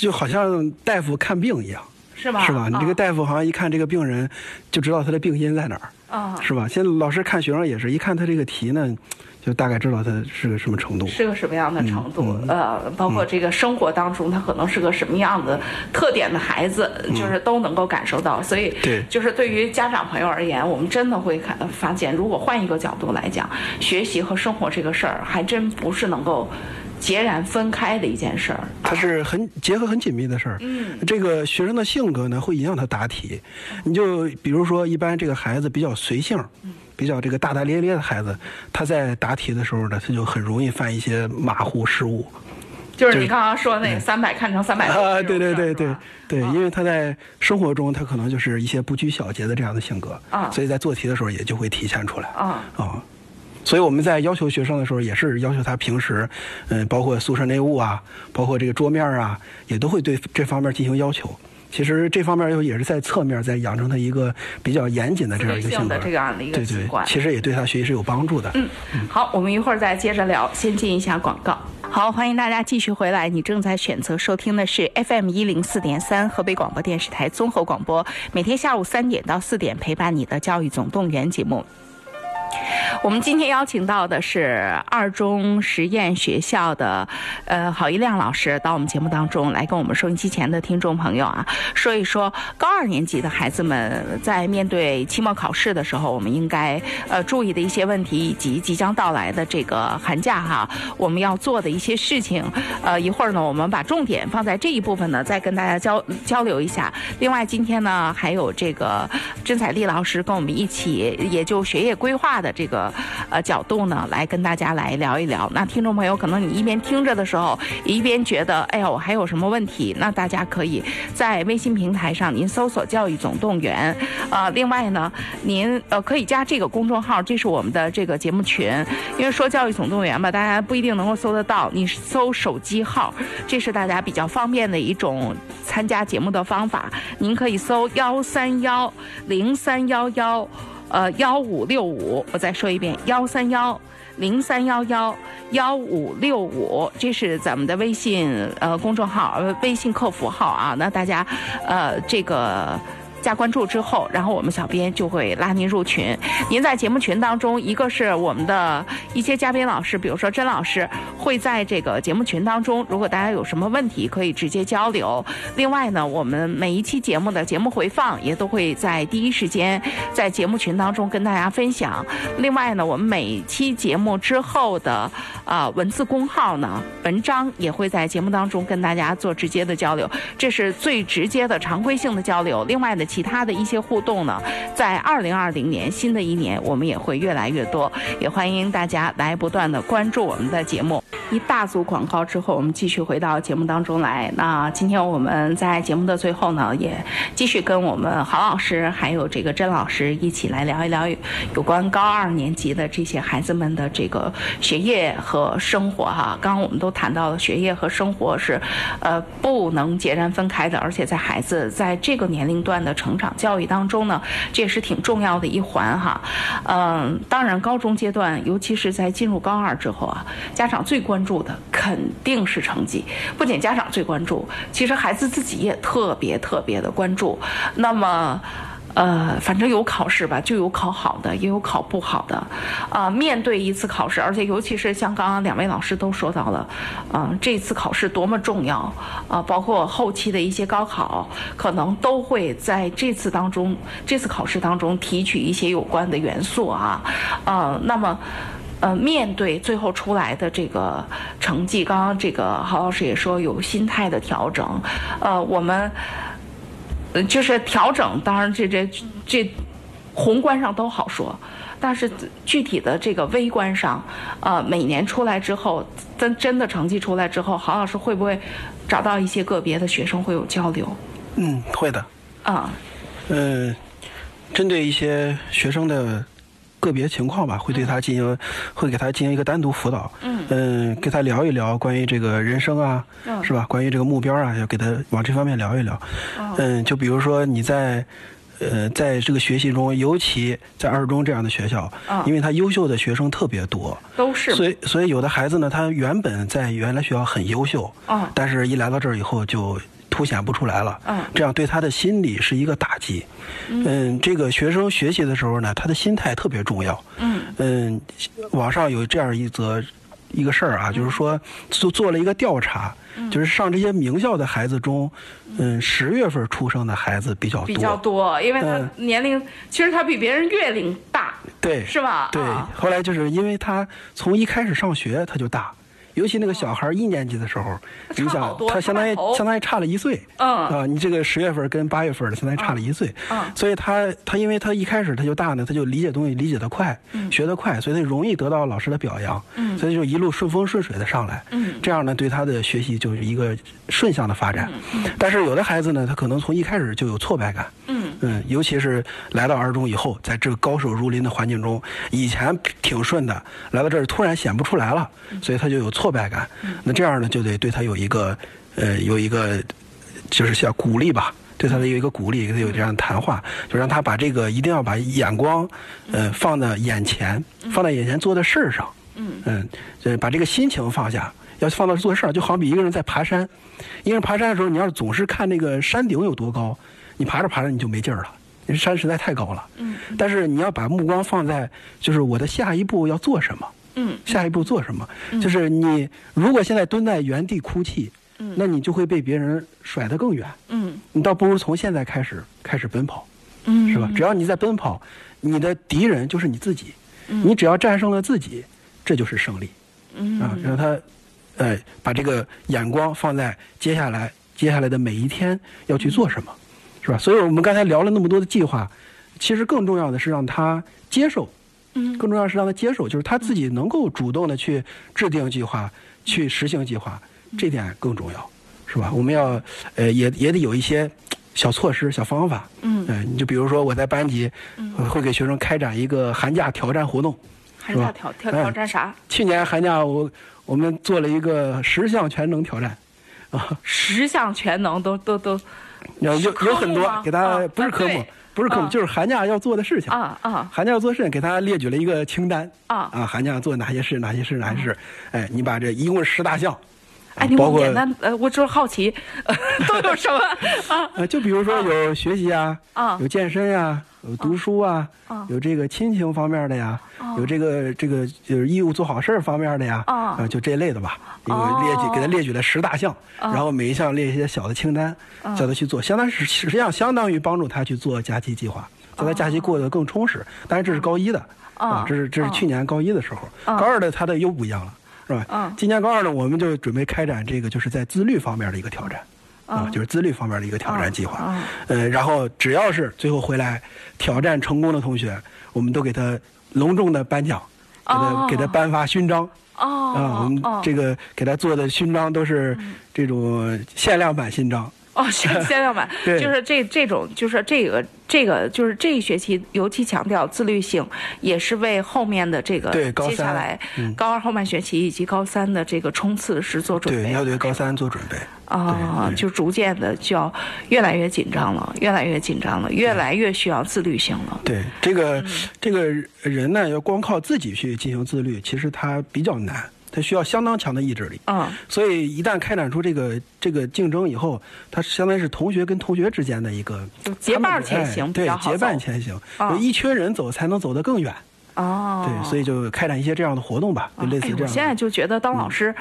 就好像大夫看病一样，是吧？是吧？你这个大夫好像一看这个病人，就知道他的病因在哪儿，啊，是吧？现在老师看学生也是一看他这个题呢，就大概知道他是个什么程度，是个什么样的程度。呃，包括这个生活当中他可能是个什么样的特点的孩子，就是都能够感受到。所以，对，就是对于家长朋友而言，我们真的会看发现，如果换一个角度来讲，学习和生活这个事儿，还真不是能够。截然分开的一件事儿，它是很结合很紧密的事儿。嗯，这个学生的性格呢，会影响他答题。你就比如说，一般这个孩子比较随性，比较这个大大咧咧的孩子，他在答题的时候呢，他就很容易犯一些马虎失误。就是你刚刚说那三百看成三百啊，对对对对对，因为他在生活中他可能就是一些不拘小节的这样的性格啊，所以在做题的时候也就会体现出来。啊。啊。所以我们在要求学生的时候，也是要求他平时，嗯，包括宿舍内务啊，包括这个桌面啊，也都会对这方面进行要求。其实这方面又也是在侧面在养成他一个比较严谨的这样一个性格，这样的一个习惯。其实也对他学习是有帮助的。嗯，好，我们一会儿再接着聊，先进一下广告。好，欢迎大家继续回来。你正在选择收听的是 FM 一零四点三河北广播电视台综合广播，每天下午三点到四点陪伴你的教育总动员节目。我们今天邀请到的是二中实验学校的呃郝一亮老师到我们节目当中来跟我们收音机前的听众朋友啊说一说高二年级的孩子们在面对期末考试的时候，我们应该呃注意的一些问题，以及即将到来的这个寒假哈我们要做的一些事情。呃，一会儿呢，我们把重点放在这一部分呢，再跟大家交交流一下。另外，今天呢，还有这个甄彩丽老师跟我们一起，也就学业规划的这个。呃，角度呢，来跟大家来聊一聊。那听众朋友，可能你一边听着的时候，一边觉得，哎呀，我还有什么问题？那大家可以在微信平台上，您搜索“教育总动员”。呃，另外呢，您呃可以加这个公众号，这是我们的这个节目群。因为说“教育总动员”吧，大家不一定能够搜得到，你搜手机号，这是大家比较方便的一种参加节目的方法。您可以搜幺三幺零三幺幺。呃，幺五六五，我再说一遍，幺三幺零三幺幺幺五六五，这是咱们的微信呃公众号，微信客服号啊。那大家呃这个。加关注之后，然后我们小编就会拉您入群。您在节目群当中，一个是我们的一些嘉宾老师，比如说甄老师，会在这个节目群当中。如果大家有什么问题，可以直接交流。另外呢，我们每一期节目的节目回放也都会在第一时间在节目群当中跟大家分享。另外呢，我们每期节目之后的啊文字公号呢，文章也会在节目当中跟大家做直接的交流。这是最直接的常规性的交流。另外呢。其他的一些互动呢，在二零二零年新的一年，我们也会越来越多，也欢迎大家来不断的关注我们的节目。一大组广告之后，我们继续回到节目当中来。那今天我们在节目的最后呢，也继续跟我们郝老师还有这个甄老师一起来聊一聊有关高二年级的这些孩子们的这个学业和生活哈。刚刚我们都谈到了学业和生活是呃不能截然分开的，而且在孩子在这个年龄段的。成长教育当中呢，这也是挺重要的一环哈。嗯，当然高中阶段，尤其是在进入高二之后啊，家长最关注的肯定是成绩。不仅家长最关注，其实孩子自己也特别特别的关注。那么。呃，反正有考试吧，就有考好的，也有考不好的。啊，面对一次考试，而且尤其是像刚刚两位老师都说到了，啊，这次考试多么重要啊！包括后期的一些高考，可能都会在这次当中，这次考试当中提取一些有关的元素啊。呃，那么，呃，面对最后出来的这个成绩，刚刚这个郝老师也说有心态的调整。呃，我们。呃，就是调整，当然这这这宏观上都好说，但是具体的这个微观上，呃，每年出来之后，真真的成绩出来之后，郝老师会不会找到一些个别的学生会有交流？嗯，会的。啊，嗯，针对一些学生的个别情况吧，会对他进行，会给他进行一个单独辅导。嗯嗯，跟他聊一聊关于这个人生啊，嗯是吧？关于这个目标啊，要给他往这方面聊一聊。嗯，就比如说你在。呃，在这个学习中，尤其在二中这样的学校，嗯因为他优秀的学生特别多，都是所以所以有的孩子呢，他原本在原来学校很优秀，嗯但是一来到这儿以后就凸显不出来了，嗯这样对他的心理是一个打击。嗯，这个学生学习的时候呢，他的心态特别重要。嗯嗯，网上有这样一则一个事儿啊，就是说做做了一个调查，嗯就是上这些名校的孩子中，嗯，十月份出生的孩子比较多，比较多，因为他嗯年龄，其实他比别人月龄大，对，是吧？对啊，后来就是因为他从一开始上学他就大，尤其那个小孩一年级的时候，差你想他相当于相当于差了一岁，嗯。啊，你这个十月份跟八月份的相当于差了一岁，嗯。所以他他因为他一开始他就大呢，他就理解东西理解的快，学得快，所以他容易得到老师的表扬，嗯。所以就一路顺风顺水的上来，嗯。这样呢对他的学习就是一个顺向的发展，嗯。但是有的孩子呢，他可能从一开始就有挫败感，嗯嗯，尤其是来到二中以后，在这个高手如林的环境中，以前挺顺的，来到这儿突然显不出来了，所以他就有挫败感。那这样呢，就得对他有一个，呃，有一个，就是像鼓励吧，对他的有一个鼓励，给他有这样的谈话，就让他把这个一定要把眼光，呃，放在眼前，放在眼前做的事儿上。嗯嗯，呃，把这个心情放下，要放到做事儿，就好比一个人在爬山，一个人爬山的时候，你要是总是看那个山顶有多高，你爬着爬着你就没劲儿了，因为山实在太高了。嗯但是你要把目光放在，就是我的下一步要做什么，嗯下一步做什么，就是你如果现在蹲在原地哭泣，那你就会被别人甩得更远。嗯你倒不如从现在开始开始奔跑，嗯，是吧？只要你在奔跑，你的敌人就是你自己，你只要战胜了自己，这就是胜利。嗯啊，让他，呃，把这个眼光放在接下来接下来的每一天要去做什么，是吧？所以我们刚才聊了那么多的计划，其实更重要的是让他接受，嗯。更重要的是让他接受，就是他自己能够主动的去制定计划，去实行计划，这点更重要，是吧？我们要，呃，也也得有一些小措施、小方法，嗯。呃你就比如说我在班级，呃会给学生开展一个寒假挑战活动，寒假挑挑挑战啥？去年寒假我我们做了一个十项全能挑战，啊，十项全能都都都有有有很多给他啊不是科目，不是科目，啊。就是寒假要做的事情。啊啊。寒假要做事情，给他列举了一个清单啊。啊，寒假做哪些事，哪些事，哪些事，哎，你把这一共十大项，啊哎，你包括我简单呃，我就是好奇，呃 (laughs) 都有什么？啊？呃，就比如说有学习啊，啊。有健身呀、有读书啊，啊。有这个亲情方面的呀，有这个这个就是义务做好事儿方面的呀，啊。呃就这类的吧。这个哦列举给他列举了十大项，啊。然后每一项列一些小的清单，叫他去做，相当实际上相当于帮助他去做假期计划，让他假期过得更充实。当然这是高一的哦啊，这是这是哦去年高一的时候，哦高二的他的又不一样了。是吧？嗯今年高二呢，我们就准备开展这个，就是在自律方面的一个挑战，啊，就是自律方面的一个挑战计划。嗯呃，然后只要是最后回来挑战成功的同学，我们都给他隆重的颁奖，给他、哦给他颁发勋章。哦啊，我们哦这个给他做的勋章都是这种限量版勋章。哦，限限量版，对。就是这这种，就是这个这个，就是这一学期尤其强调自律性，也是为后面的这个对高三接下来嗯。高二后半学期以及高三的这个冲刺是做准备对，要对高三做准备。啊，就逐渐的就要越来越紧张了，越来越紧张了，越来越需要自律性了。对这个、嗯。这个人呢，要光靠自己去进行自律，其实他比较难，他需要相当强的意志力。嗯所以一旦开展出这个这个竞争以后，它相当于是同学跟同学之间的一个结伴前行哎对结伴前行，啊就一群人走才能走得更远。哦，对，所以就开展一些这样的活动吧，就类似哎，这样我现在就觉得当老师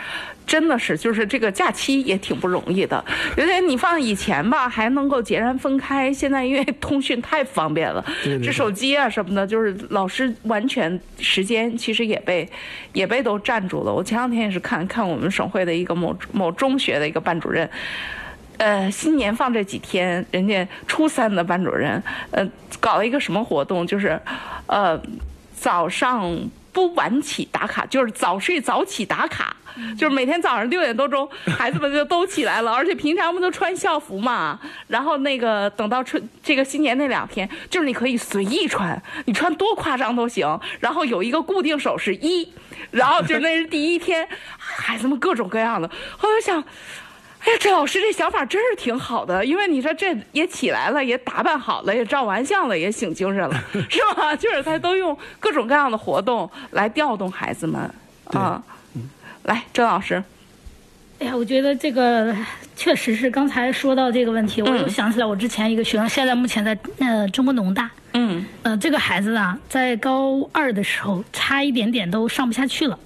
真的是，就是这个假期也挺不容易的。有点你放以前吧，还能够截然分开，现在因为 (laughs) 通讯太方便了，对对这手机啊什么的，就是老师完全时间其实也被也被都占住了。我前两天也是看看我们省会的一个某某中学的一个班主任。呃，新年放这几天，人家初三的班主任，呃，搞了一个什么活动，就是，呃，早上不晚起打卡，就是早睡早起打卡。就是每天早上六点多钟，孩子们就都起来了，而且平常不都穿校服嘛。然后那个等到春这个新年那两天，就是你可以随意穿，你穿多夸张都行。然后有一个固定手势一，然后就那是第一天，孩子们各种各样的。我就想。哎呀，这老师这想法真是挺好的，因为你说这也起来了，也打扮好了，也照完相了，也醒精神了，(laughs) 是吧？就是他都用各种各样的活动来调动孩子们啊。来，郑老师，哎呀，我觉得这个确实是刚才说到这个问题，我又想起来我之前一个学生，现在目前在呃中国农大，嗯呃，这个孩子啊，在高二的时候差一点点都上不下去了。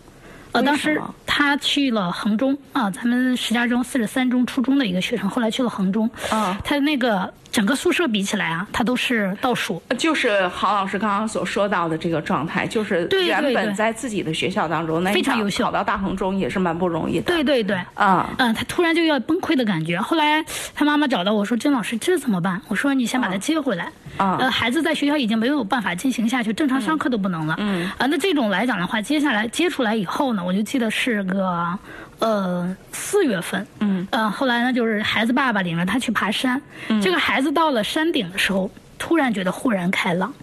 呃，当时他去了衡中啊，咱们石家庄四十三中初中的一个学生，后来去了衡中。啊他那个整个宿舍比起来啊，他都是倒数。就是郝老师刚刚所说到的这个状态，就是原本在自己的学校当中，那非常优秀考到大衡中也是蛮不容易的。对对对。啊，嗯，他突然就要崩溃的感觉。后来他妈妈找到我说：“甄老师，这怎么办？”我说：“你先把他接回来。啊呃，孩子在学校已经没有办法进行下去，正常上课都不能了。嗯啊，那这种来讲的话，接下来接出来以后呢，我就记得是个呃四月份。嗯呃，后来呢，就是孩子爸爸领着他去爬山。嗯这个孩子到了山顶的时候，突然觉得豁然开朗。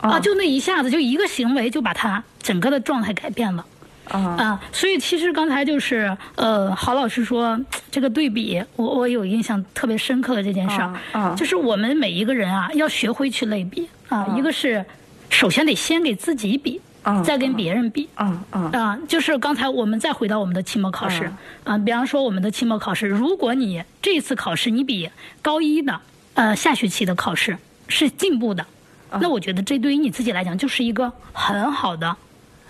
啊，就那一下子，就一个行为就把他整个的状态改变了。啊啊，所以其实刚才就是呃，郝老师说这个对比，我我有印象特别深刻的这件事儿，啊啊就是我们每一个人啊，要学会去类比啊，一个是首先得先给自己比，啊再跟别人比。啊嗯啊，就是刚才我们再回到我们的期末考试啊，比方说我们的期末考试，如果你这次考试你比高一的呃下学期的考试是进步的，那我觉得这对于你自己来讲就是一个很好的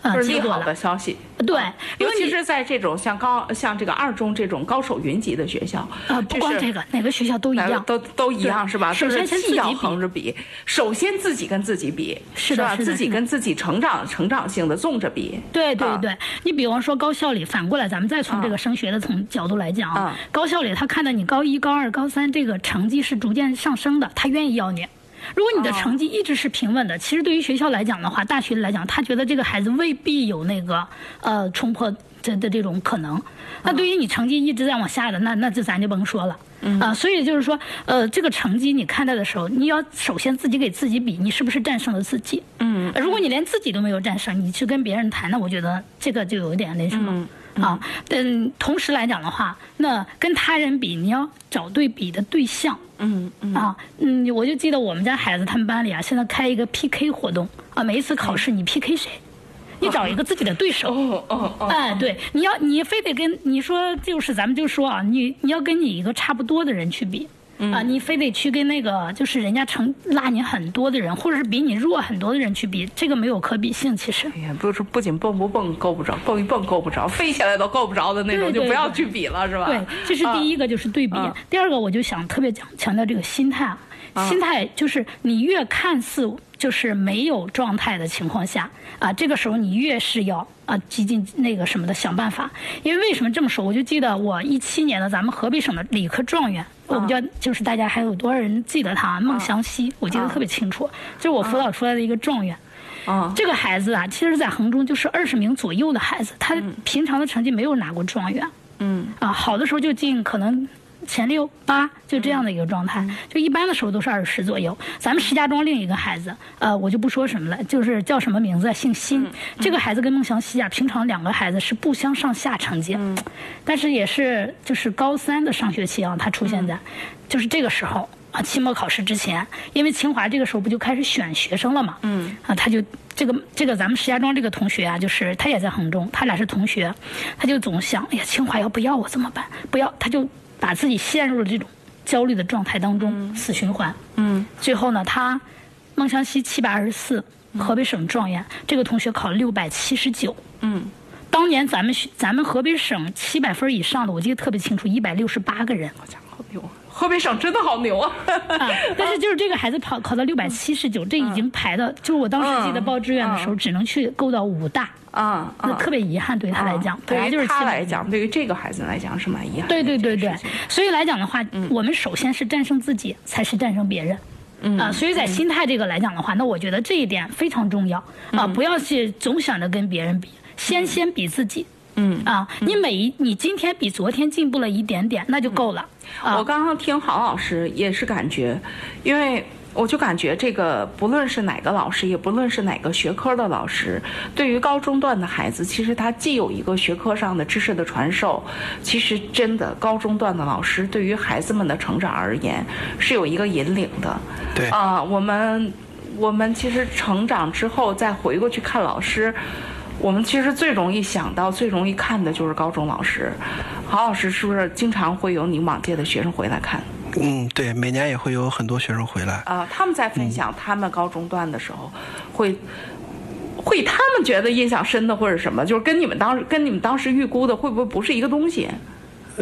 呃就是利好。的消息。对，尤其是在这种像高像这个二中这种高手云集的学校，啊，不光这个，哪个学校都一样。都都一样是吧？首先就是既要先自己横着比，首先自己跟自己比，是的是的是的自己跟自己成长成长性的纵着比。啊对对对，你比方说高校里，反过来咱们再从这个升学的从角度来讲啊高校里他看到你高一、高二、高三这个成绩是逐渐上升的，他愿意要你。如果你的哦成绩一直是平稳的，其实对于学校来讲的话，大学来讲，他觉得这个孩子未必有那个呃冲破的的这种可能。那对于你成绩一直在往下的，那那就咱就甭说了。啊，所以就是说，呃，这个成绩你看待的时候，你要首先自己给自己比，你是不是战胜了自己？嗯，如果你连自己都没有战胜，你去跟别人谈，那我觉得这个就有点那什么。啊，但，同时来讲的话，那跟他人比，你要找对比的对象。嗯嗯啊，嗯，我就记得我们家孩子他们班里啊，现在开一个 PK 活动啊，每一次考试你 PK 谁，你找一个自己的对手。哦哦哦，哎，对，你要你非得跟你说，就是咱们就说啊，你你要跟你一个差不多的人去比。啊，你非得去跟那个就是人家成拉你很多的人，或者是比你弱很多的人去比，这个没有可比性。其实，哎呀，不是不仅蹦不蹦够不着，蹦一蹦够不着，飞起来都够不着的那种，对对就不要去比了，是吧？对，这是第一个，就是对比。嗯第二个，我就想特别讲强调这个心态啊，心态就是你越看似就是没有状态的情况下啊，这个时候你越是要啊激进那个什么的想办法。因为为什么这么说？我就记得我一七年的咱们河北省的理科状元，我不知道就是大家还有多少人记得他孟祥熙，我记得特别清楚，就是我辅导出来的一个状元。嗯这个孩子啊，其实，在衡中就是二十名左右的孩子，他平常的成绩没有拿过状元。嗯啊，好的时候就进可能前六八，就这样的一个状态。就一般的时候都是二十左右。咱们石家庄另一个孩子，呃，我就不说什么了，就是叫什么名字，姓辛。这个孩子跟孟祥熙啊，平常两个孩子是不相上下成绩，但是也是就是高三的上学期啊，他出现在，就是这个时候。啊，期末考试之前，因为清华这个时候不就开始选学生了嘛，嗯，啊，他就这个这个咱们石家庄这个同学啊，就是他也在衡中，他俩是同学，他就总想，哎呀，清华要不要我怎么办？不要，他就把自己陷入了这种焦虑的状态当中，死循环。嗯最后呢，他孟祥熙七百二十四，河北省状元，这个同学考六百七十九。嗯当年咱们学咱们河北省七百分以上的，我记得特别清楚，一百六十八个人。河北省真的好牛啊！啊，但是就是这个孩子跑考到六百七十九，这已经排到，就是我当时记得报志愿的时候，只能去够到武大，啊那特别遗憾对他来讲，本来就是七百来讲，对于这个孩子来讲是蛮遗憾的对。对对对，所以来讲的话，我们首先是战胜自己，才是战胜别人。啊，所以在心态这个来讲的话，那我觉得这一点非常重要啊！不要去总想着跟别人比，先先比自己。嗯啊，你每一你今天比昨天进步了一点点，那就够了。啊我刚刚听郝老师也是感觉，因为我就感觉这个不论是哪个老师，也不论是哪个学科的老师，对于高中段的孩子，其实他既有一个学科上的知识的传授，其实真的高中段的老师对于孩子们的成长而言是有一个引领的。对啊、我们我们其实成长之后再回过去看老师。我们其实最容易想到、最容易看的就是高中老师。郝老师是不是经常会有你往届的学生回来看？嗯，对，每年也会有很多学生回来。啊、他们在分享他们高中段的时候，会会他们觉得印象深的或者什么，就是跟你们当时跟你们当时预估的会不会不是一个东西？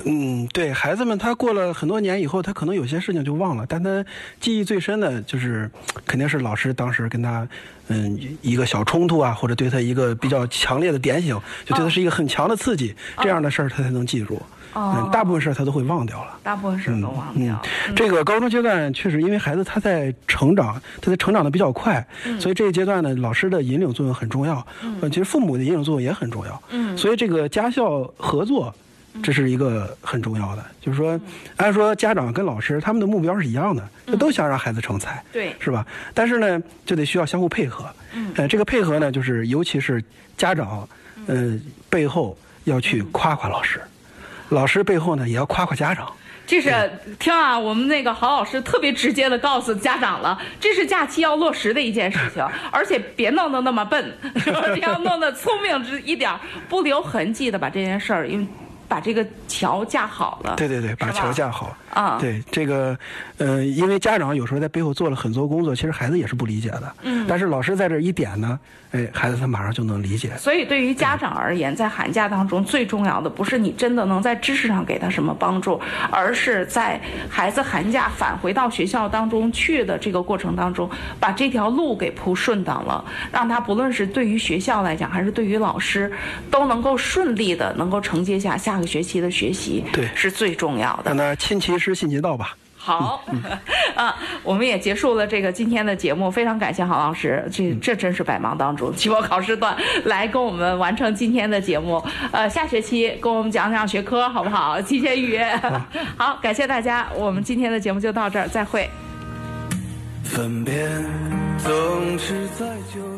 (laughs) 嗯，对孩子们，他过了很多年以后，他可能有些事情就忘了，但他记忆最深的就是，肯定是老师当时跟他，嗯，一个小冲突啊，或者对他一个比较强烈的点醒，就对他是一个很强的刺激，这样的事儿他才能记住。嗯，大部分事儿他都会忘掉了。大部分事儿都忘掉了。嗯，这个高中阶段确实，因为孩子他在成长，他在成长的比较快，所以这一阶段呢，老师的引领作用很重要。嗯，其实父母的引领作用也很重要。嗯，所以这个家校合作，这是一个很重要的。就是说，按说家长跟老师他们的目标是一样的，都想让孩子成才，对是吧？但是呢，就得需要相互配合。嗯，呃，这个配合呢，就是尤其是家长，呃，背后要去夸夸老师。老师背后呢，也要夸夸家长。这是听啊，我们那个郝老师特别直接的告诉家长了，这是假期要落实的一件事情，(laughs) 而且别弄得那么笨？(laughs) 要弄得聪明之一点儿，不留痕迹的把这件事儿，因为把这个桥架好了。对对对，把桥架好。啊对这个，呃，因为家长有时候在背后做了很多工作，其实孩子也是不理解的。嗯。但是老师在这一点呢，哎，孩子他马上就能理解。所以，对于家长而言，在寒假当中，最重要的不是你真的能在知识上给他什么帮助，而是在孩子寒假返回到学校当中去的这个过程当中，把这条路给铺顺当了，让他不论是对于学校来讲，还是对于老师，都能够顺利的能够承接下下个学期的学习，对是最重要的让。他亲其师，信其道吧。好，啊，我们也结束了这个今天的节目，非常感谢郝老师，这这真是百忙当中，期末考试段来跟我们完成今天的节目。呃，下学期跟我们讲讲学科好不好？提前预约。(laughs) 好，感谢大家，我们今天的节目就到这儿，再会。分别总是在九月。